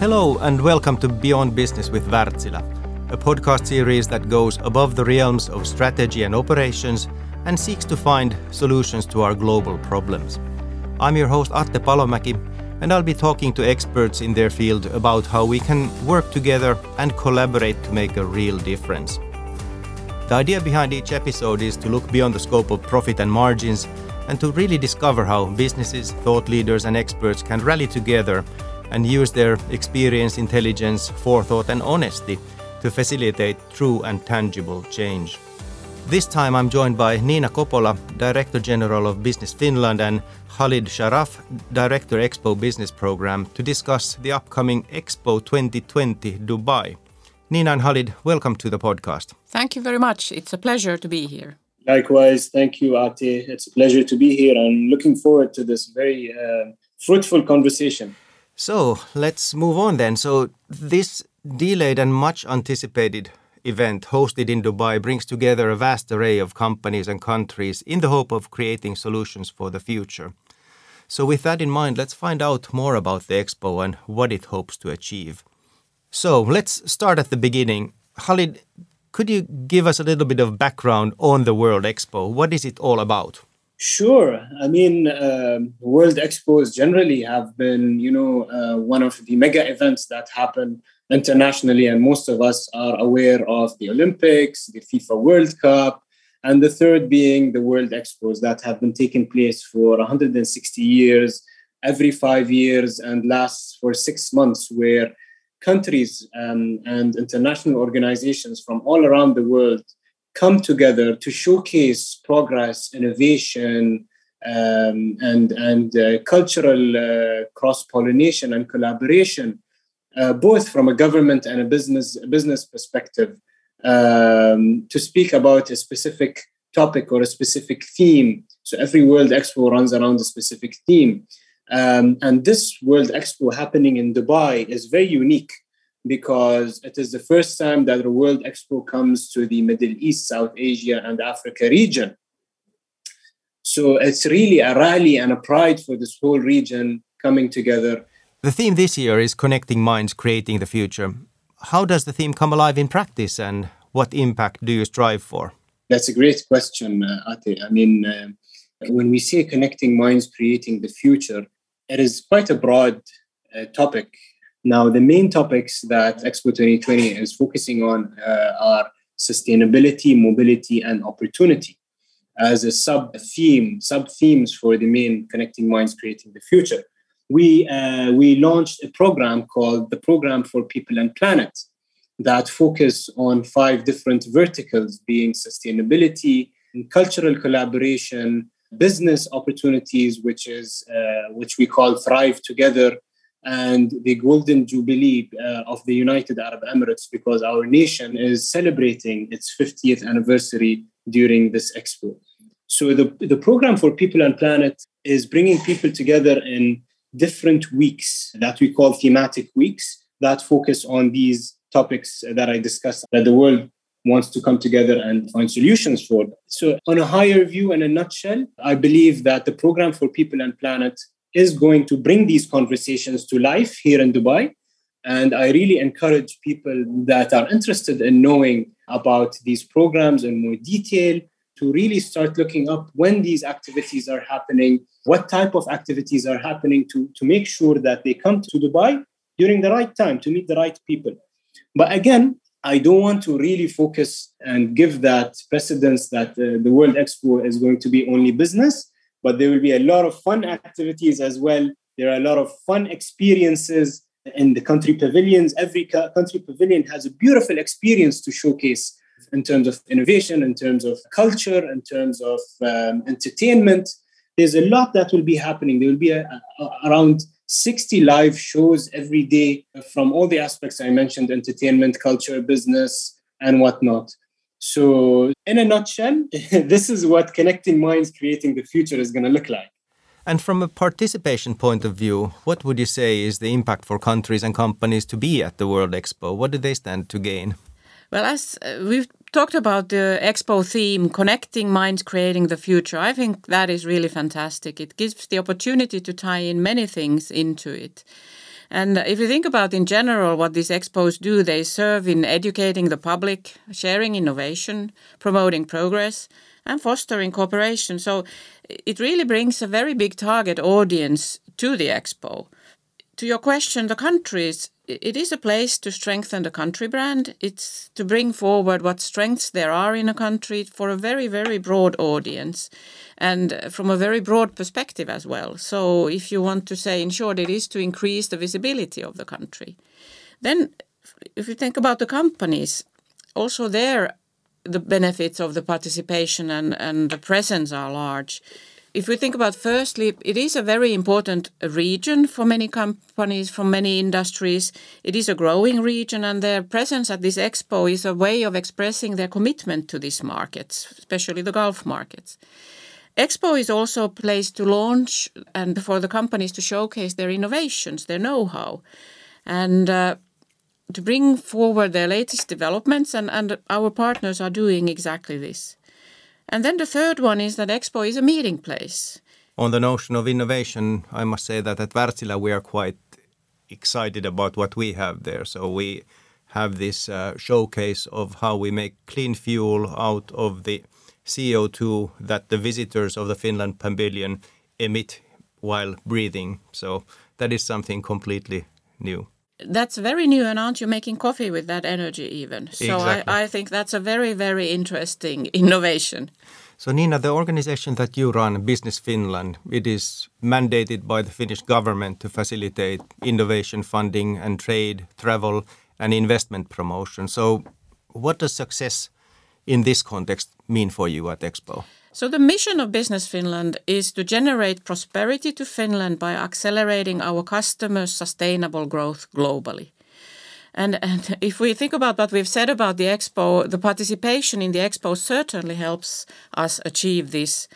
Hello, and welcome to Beyond Business with Wärtsilä, a podcast series that goes above the realms of strategy and operations and seeks to find solutions to our global problems. I'm your host Atte Palomäki, and I'll be talking to experts in their field about how we can work together and collaborate to make a real difference. The idea behind each episode is to look beyond the scope of profit and margins and to really discover how businesses, thought leaders, and experts can rally together and use their experience, intelligence, forethought, and honesty to facilitate true and tangible change. This time I'm joined by Nina Kopola, Director General of Business Finland, and Khalid Sharaf, Director Expo Business Program, to discuss the upcoming Expo 2020 Dubai. Nina and Khalid, welcome to the podcast. Thank you very much. It's a pleasure to be here. Likewise, thank you, Atte. It's a pleasure to be here. I'm looking forward to this very uh, fruitful conversation. So let's move on then. So this delayed and much anticipated event hosted in Dubai brings together a vast array of companies and countries in the hope of creating solutions for the future. So with that in mind, let's find out more about the expo and what it hopes to achieve. So let's start at the beginning. Khalid, could you give us a little bit of background on the World Expo? What is it all about? Sure. I mean, uh, World Expos generally have been, you know, uh, one of the mega events that happen internationally, and most of us are aware of the Olympics, the FIFA World Cup, and the third being the World Expos that have been taking place for 160 years, every five years, and lasts for six months, where countries um, and international organizations from all around the world come together to showcase progress, innovation, um, and and uh, cultural uh, cross pollination and collaboration, uh, both from a government and a business business perspective, um, to speak about a specific topic or a specific theme. So every World Expo runs around a specific theme, um, and this World Expo happening in Dubai is very unique because it is the first time that the World Expo comes to the Middle East, South Asia, and Africa region. So it's really a rally and a pride for this whole region coming together. The theme this year is Connecting Minds, Creating the Future. How does the theme come alive in practice and what impact do you strive for? That's a great question, uh, Atte. I mean, uh, when we say connecting minds, creating the future, it is quite a broad uh, topic now, the main topics that Expo 2020 is focusing on uh, are sustainability, mobility, and opportunity as a sub theme, sub themes for the main Connecting Minds, Creating the Future. We, uh, we launched a program called the Program for People and Planet that focus on five different verticals being sustainability, cultural collaboration, business opportunities, which is uh, which we call Thrive Together, and the golden jubilee uh, of the United Arab Emirates because our nation is celebrating its 50th anniversary during this expo. So the, the program for People and Planet is bringing people together in different weeks that we call thematic weeks that focus on these topics that I discussed that the world wants to come together and find solutions for. So on a higher view in a nutshell, I believe that the program for People and Planet is going to bring these conversations to life here in Dubai. And I really encourage people that are interested in knowing about these programs in more detail to really start looking up when these activities are happening, what type of activities are happening to, to make sure that they come to Dubai during the right time to meet the right people. But again, I don't want to really focus and give that precedence that uh, the World Expo is going to be only business but there will be a lot of fun activities as well. There are a lot of fun experiences in the country pavilions. Every country pavilion has a beautiful experience to showcase in terms of innovation, in terms of culture, in terms of um, entertainment. There's a lot that will be happening. There will be a, a, around 60 live shows every day from all the aspects I mentioned entertainment, culture, business, and whatnot. So, in a nutshell, this is what connecting minds creating the future is going to look like. And from a participation point of view, what would you say is the impact for countries and companies to be at the World Expo? What do they stand to gain? Well, as uh, we've talked about the expo theme, connecting minds, creating the future, I think that is really fantastic. It gives the opportunity to tie in many things into it. And if you think about in general what these expos do, they serve in educating the public, sharing innovation, promoting progress, and fostering cooperation. So it really brings a very big target audience to the expo. To your question, the countries, it is a place to strengthen the country brand. It's to bring forward what strengths there are in a country for a very, very broad audience and from a very broad perspective as well. So, if you want to say, in short, it is to increase the visibility of the country. Then, if you think about the companies, also there the benefits of the participation and, and the presence are large. If we think about firstly, it is a very important region for many companies from many industries. It is a growing region, and their presence at this expo is a way of expressing their commitment to these markets, especially the Gulf markets. Expo is also a place to launch and for the companies to showcase their innovations, their know how. And uh, to bring forward their latest developments, and, and our partners are doing exactly this. And then the third one is that Expo is a meeting place. On the notion of innovation, I must say that at Wärtsilä we are quite excited about what we have there. So we have this uh, showcase of how we make clean fuel out of the CO2 that the visitors of the Finland Pavilion emit while breathing. So that is something completely new that's very new and aren't you making coffee with that energy even? So exactly. I, I think that's a very very interesting innovation. So nina the organization that you run business finland it is mandated by the finnish government to facilitate innovation funding and trade travel and investment promotion. So what does success in this context mean for you at expo so, the mission of Business Finland is to generate prosperity to Finland by accelerating our customers' sustainable growth globally. And, and, if we think about what we've said about the expo, the participation in the expo certainly helps us achieve this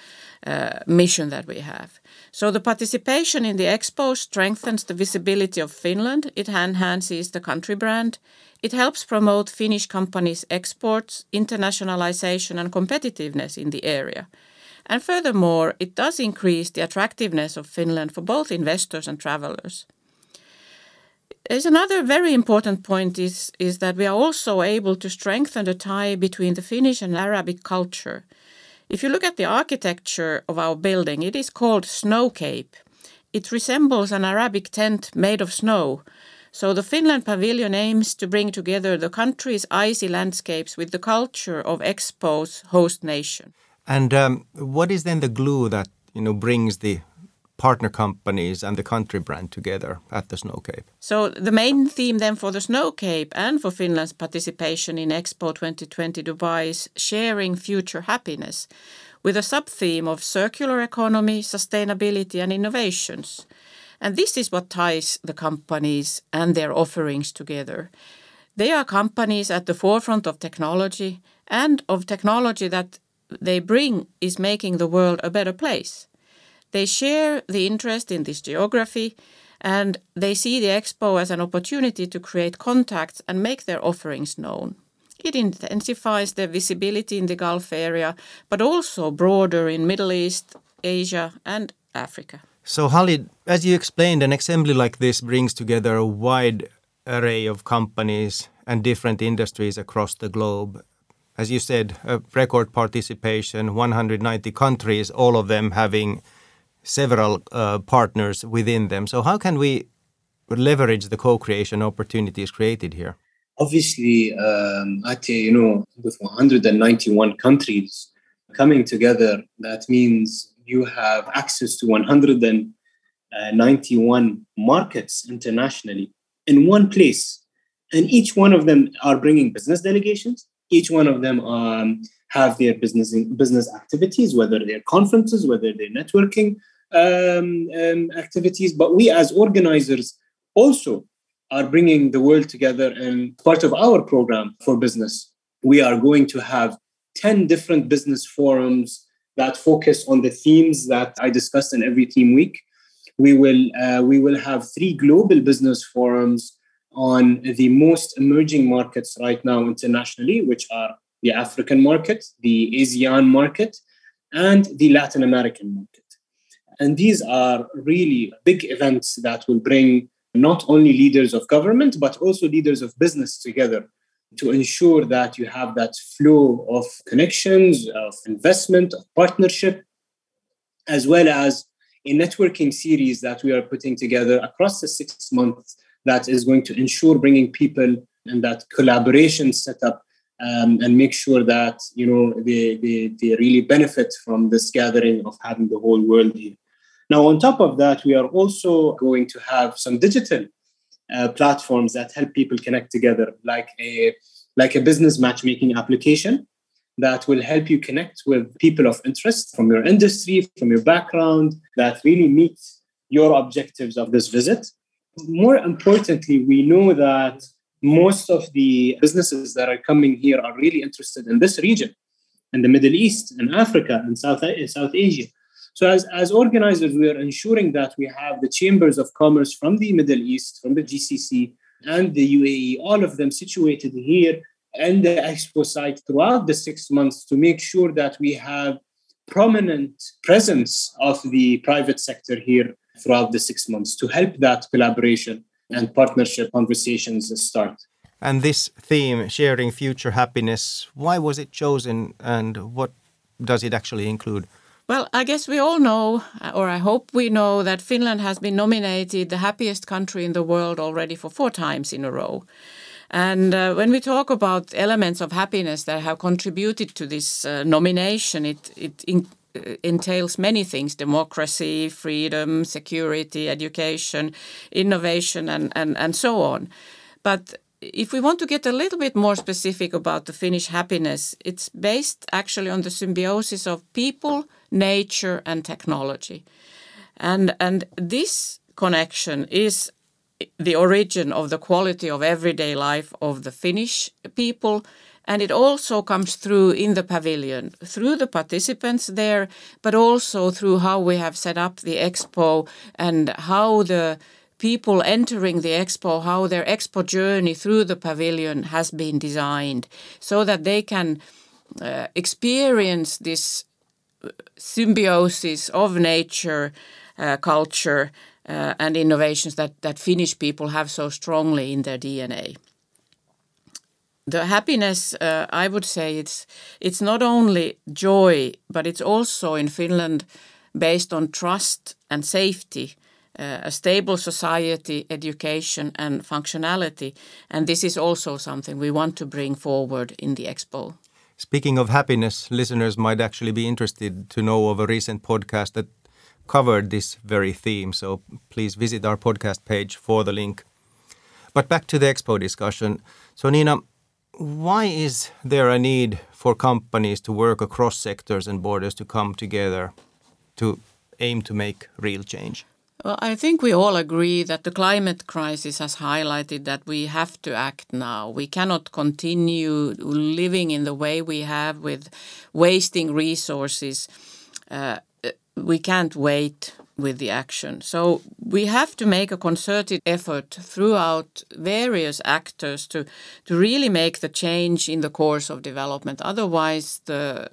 uh, mission that we have. So the participation in the expo strengthens the visibility of Finland. It enhances the country brand. It helps promote Finnish companies' exports, internationalization, and competitiveness in the area. And furthermore, it does increase the attractiveness of Finland for both investors and travelers. There's another very important point is, is that we are also able to strengthen the tie between the Finnish and Arabic culture. If you look at the architecture of our building, it is called Snow Cape. It resembles an Arabic tent made of snow, so the Finland Pavilion aims to bring together the country's icy landscapes with the culture of Expo's host nation. And um, what is then the glue that you know brings the partner companies and the country brand together at the Snow Cape? So the main theme then for the Snow Cape and for Finland's participation in Expo 2020 Dubai is sharing future happiness with a sub-theme of circular economy, sustainability and innovations. And this is what ties the companies and their offerings together. They are companies at the forefront of technology and of technology that they bring is making the world a better place. They share the interest in this geography and they see the expo as an opportunity to create contacts and make their offerings known. It intensifies their visibility in the Gulf area, but also broader in Middle East, Asia, and Africa. So, Khalid, as you explained, an assembly like this brings together a wide array of companies and different industries across the globe. As you said, a record participation, 190 countries, all of them having several uh, partners within them. So, how can we leverage the co creation opportunities created here? Obviously, um, you know, with 191 countries coming together, that means you have access to 191 markets internationally in one place. And each one of them are bringing business delegations. Each one of them um, have their business business activities, whether they're conferences, whether they're networking um, um, activities. But we as organizers also are bringing the world together. And part of our program for business, we are going to have 10 different business forums that focus on the themes that I discussed in every theme week. We will uh, we will have three global business forums on the most emerging markets right now internationally, which are the African market, the ASEAN market, and the Latin American market. And these are really big events that will bring not only leaders of government, but also leaders of business together to ensure that you have that flow of connections, of investment, of partnership, as well as a networking series that we are putting together across the six months that is going to ensure bringing people and that collaboration setup um, and make sure that you know they, they, they really benefit from this gathering of having the whole world here. Now, on top of that, we are also going to have some digital uh, platforms that help people connect together, like a like a business matchmaking application that will help you connect with people of interest from your industry, from your background, that really meet your objectives of this visit. More importantly, we know that most of the businesses that are coming here are really interested in this region, in the Middle East, in Africa, and South, South Asia. So, as, as organizers, we are ensuring that we have the chambers of commerce from the Middle East, from the GCC, and the UAE, all of them situated here and the expo site throughout the six months to make sure that we have prominent presence of the private sector here throughout the six months to help that collaboration and partnership conversations start. And this theme, sharing future happiness, why was it chosen and what does it actually include? Well, I guess we all know, or I hope we know, that Finland has been nominated the happiest country in the world already for four times in a row. And uh, when we talk about elements of happiness that have contributed to this uh, nomination, it, it in, uh, entails many things democracy, freedom, security, education, innovation, and, and, and so on. But if we want to get a little bit more specific about the Finnish happiness, it's based actually on the symbiosis of people, nature, and technology. And, and this connection is the origin of the quality of everyday life of the Finnish people. And it also comes through in the pavilion, through the participants there, but also through how we have set up the expo and how the people entering the expo, how their expo journey through the pavilion has been designed so that they can uh, experience this symbiosis of nature, uh, culture, uh, and innovations that, that Finnish people have so strongly in their DNA. The happiness, uh, I would say, it's it's not only joy, but it's also in Finland based on trust and safety, uh, a stable society, education, and functionality. And this is also something we want to bring forward in the expo. Speaking of happiness, listeners might actually be interested to know of a recent podcast that covered this very theme. So please visit our podcast page for the link. But back to the expo discussion. So, Nina, why is there a need for companies to work across sectors and borders to come together to aim to make real change? Well, I think we all agree that the climate crisis has highlighted that we have to act now. We cannot continue living in the way we have with wasting resources. Uh, we can't wait with the action. So we have to make a concerted effort throughout various actors to to really make the change in the course of development. Otherwise, the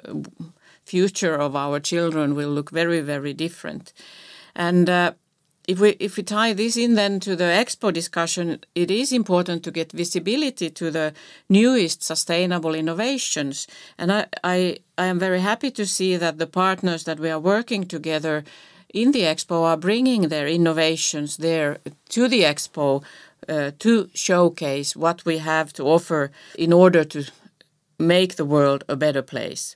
future of our children will look very very different. And uh, if we if we tie this in then to the expo discussion, it is important to get visibility to the newest sustainable innovations. And I, I, I am very happy to see that the partners that we are working together in the expo are bringing their innovations there to the expo uh, to showcase what we have to offer in order to make the world a better place.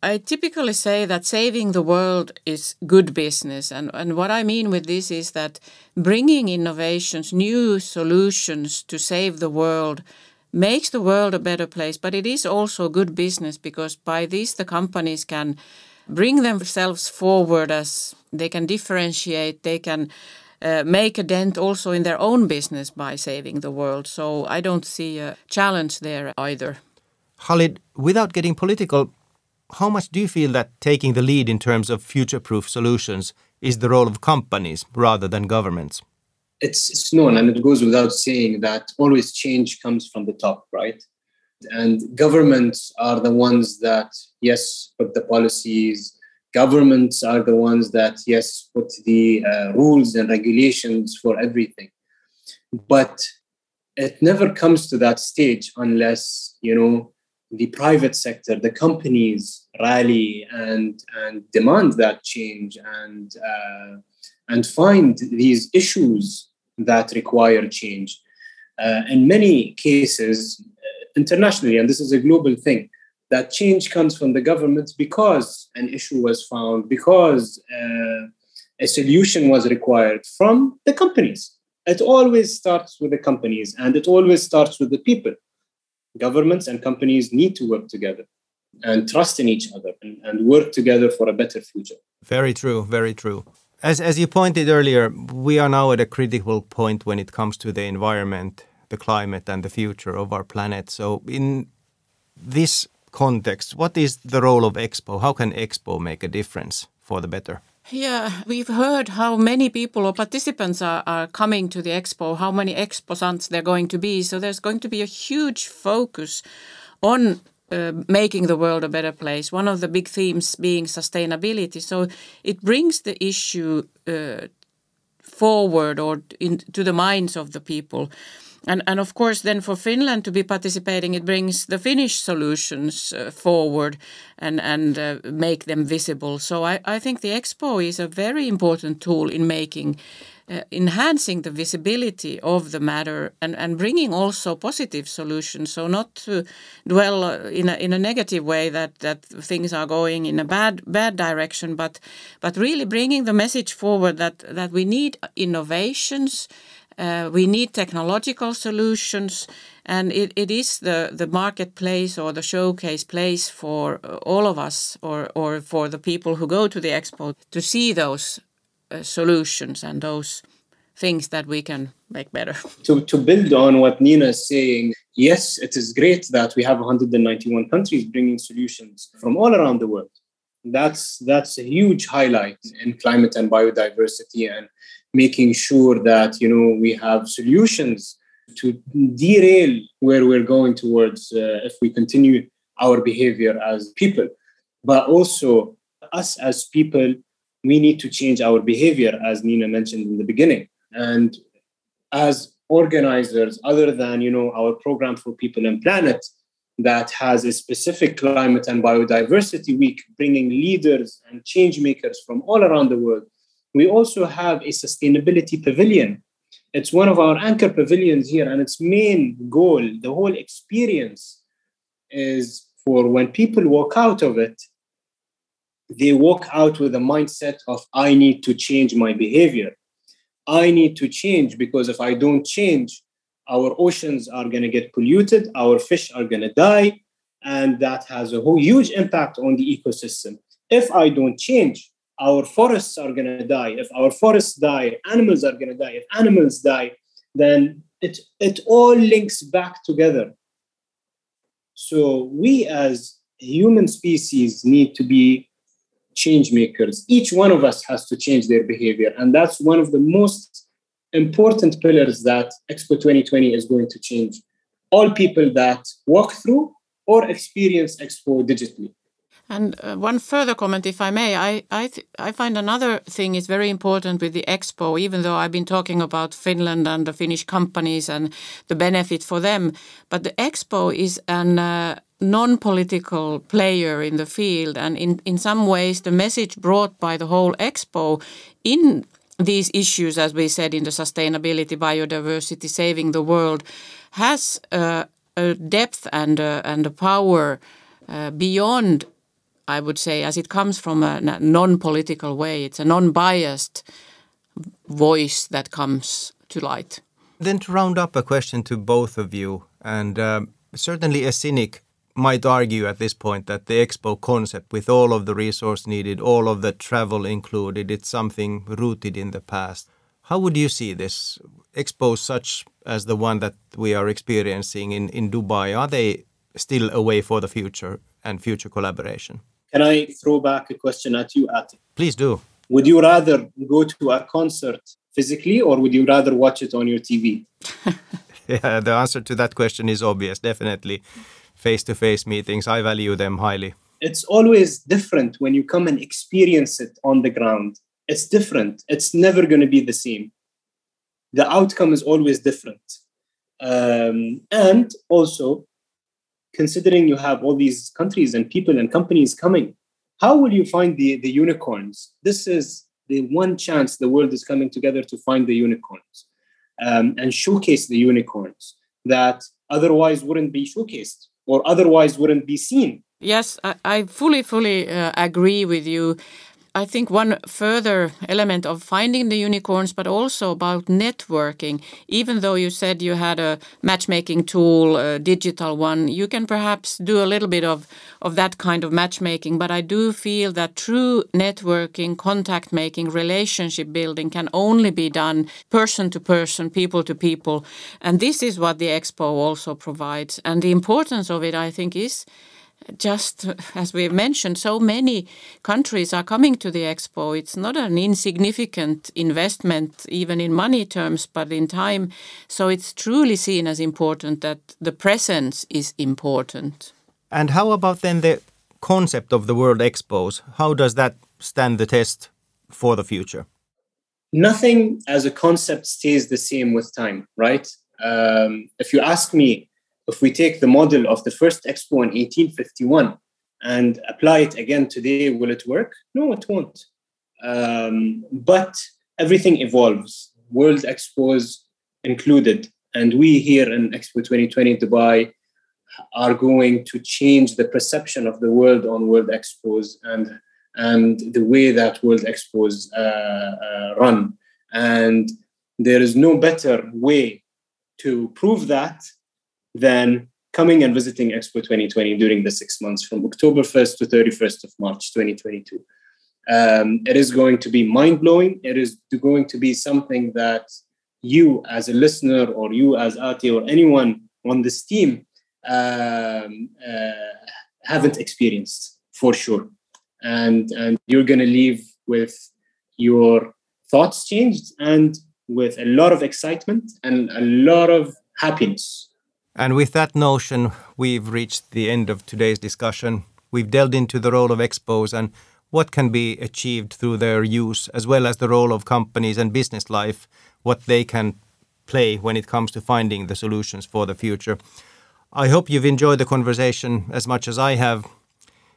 I typically say that saving the world is good business. And, and what I mean with this is that bringing innovations, new solutions to save the world makes the world a better place. But it is also good business because by this, the companies can bring themselves forward as they can differentiate, they can uh, make a dent also in their own business by saving the world. So I don't see a challenge there either. Khalid, without getting political, how much do you feel that taking the lead in terms of future proof solutions is the role of companies rather than governments? It's, it's known and it goes without saying that always change comes from the top, right? And governments are the ones that, yes, put the policies, governments are the ones that, yes, put the uh, rules and regulations for everything. But it never comes to that stage unless, you know, the private sector, the companies rally and, and demand that change and, uh, and find these issues that require change. Uh, in many cases, uh, internationally, and this is a global thing, that change comes from the government because an issue was found, because uh, a solution was required from the companies. It always starts with the companies and it always starts with the people. Governments and companies need to work together and trust in each other and, and work together for a better future. Very true, very true. As, as you pointed earlier, we are now at a critical point when it comes to the environment, the climate, and the future of our planet. So, in this context, what is the role of Expo? How can Expo make a difference for the better? Yeah, we've heard how many people or participants are, are coming to the expo, how many exposants there are going to be. So there's going to be a huge focus on uh, making the world a better place. One of the big themes being sustainability. So it brings the issue uh, forward or into the minds of the people. And, and of course, then for Finland to be participating, it brings the Finnish solutions uh, forward and, and uh, make them visible. So I, I think the Expo is a very important tool in making uh, enhancing the visibility of the matter and, and bringing also positive solutions. So not to dwell uh, in a, in a negative way that, that things are going in a bad bad direction, but but really bringing the message forward that that we need innovations uh, we need technological solutions, and it, it is the, the marketplace or the showcase place for uh, all of us or, or for the people who go to the expo to see those uh, solutions and those things that we can make better. To, to build on what Nina is saying, yes, it is great that we have 191 countries bringing solutions from all around the world. That's that's a huge highlight in climate and biodiversity and making sure that you know we have solutions to derail where we're going towards uh, if we continue our behavior as people. But also us as people we need to change our behavior as nina mentioned in the beginning. And as organizers other than you know our program for people and planet that has a specific climate and biodiversity week bringing leaders and change makers from all around the world we also have a sustainability pavilion. It's one of our anchor pavilions here, and its main goal, the whole experience, is for when people walk out of it, they walk out with a mindset of, I need to change my behavior. I need to change because if I don't change, our oceans are going to get polluted, our fish are going to die, and that has a whole huge impact on the ecosystem. If I don't change, our forests are going to die. If our forests die, animals are going to die. If animals die, then it, it all links back together. So we as human species need to be change makers. Each one of us has to change their behavior. And that's one of the most important pillars that Expo 2020 is going to change. All people that walk through or experience Expo digitally. And uh, one further comment, if I may, I I, I find another thing is very important with the expo. Even though I've been talking about Finland and the Finnish companies and the benefit for them, but the expo is an uh, non-political player in the field, and in in some ways, the message brought by the whole expo in these issues, as we said in the sustainability, biodiversity, saving the world, has uh, a depth and uh, and a power uh, beyond I would say, as it comes from a non political way, it's a non biased voice that comes to light. Then, to round up, a question to both of you, and um, certainly a cynic might argue at this point that the expo concept, with all of the resource needed, all of the travel included, it's something rooted in the past. How would you see this? Expos such as the one that we are experiencing in, in Dubai, are they still a way for the future and future collaboration? Can I throw back a question at you, Atte? Please do. Would you rather go to a concert physically or would you rather watch it on your TV? yeah, the answer to that question is obvious. Definitely face to face meetings. I value them highly. It's always different when you come and experience it on the ground. It's different. It's never going to be the same. the outcome is always different. Um, and also, considering you have all these countries and people and companies coming, how will you find the, the unicorns? This is the one chance the world is coming together to find the unicorns um, and showcase the unicorns that otherwise wouldn't be showcased or otherwise wouldn't be seen. Yes, I, I fully, fully uh, agree with you. I think one further element of finding the unicorns, but also about networking, even though you said you had a matchmaking tool, a digital one, you can perhaps do a little bit of, of that kind of matchmaking. But I do feel that true networking, contact making, relationship building can only be done person to person, people to people. And this is what the Expo also provides. And the importance of it, I think, is just as we mentioned, so many countries are coming to the expo. It's not an insignificant investment, even in money terms, but in time. So it's truly seen as important that the presence is important. And how about then the concept of the World Expos? How does that stand the test for the future? Nothing as a concept stays the same with time, right? Um, if you ask me, if we take the model of the first expo in 1851 and apply it again today, will it work? No, it won't. Um, but everything evolves, World Expos included. And we here in Expo 2020 Dubai are going to change the perception of the world on World Expos and, and the way that World Expos uh, uh, run. And there is no better way to prove that than coming and visiting Expo 2020 during the six months from October 1st to 31st of March 2022. Um, it is going to be mind blowing. It is going to be something that you, as a listener, or you, as Atte, or anyone on this team, um, uh, haven't experienced for sure. And, and you're going to leave with your thoughts changed and with a lot of excitement and a lot of happiness and with that notion, we've reached the end of today's discussion. We've delved into the role of expos and what can be achieved through their use, as well as the role of companies and business life, what they can play when it comes to finding the solutions for the future. I hope you've enjoyed the conversation as much as I have.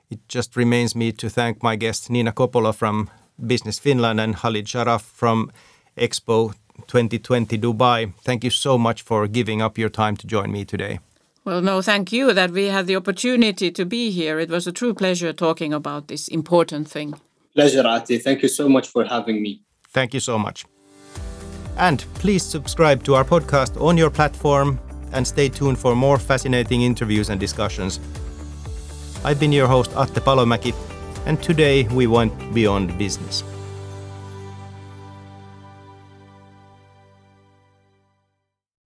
It just remains me to thank my guests Nina Kopola from Business Finland and Khalid Sharaf from Expo 2020 Dubai. Thank you so much for giving up your time to join me today. Well, no, thank you that we had the opportunity to be here. It was a true pleasure talking about this important thing. Pleasure, Atte. Thank you so much for having me. Thank you so much. And please subscribe to our podcast on your platform and stay tuned for more fascinating interviews and discussions. I've been your host, Atte Palomäki, and today we went beyond business.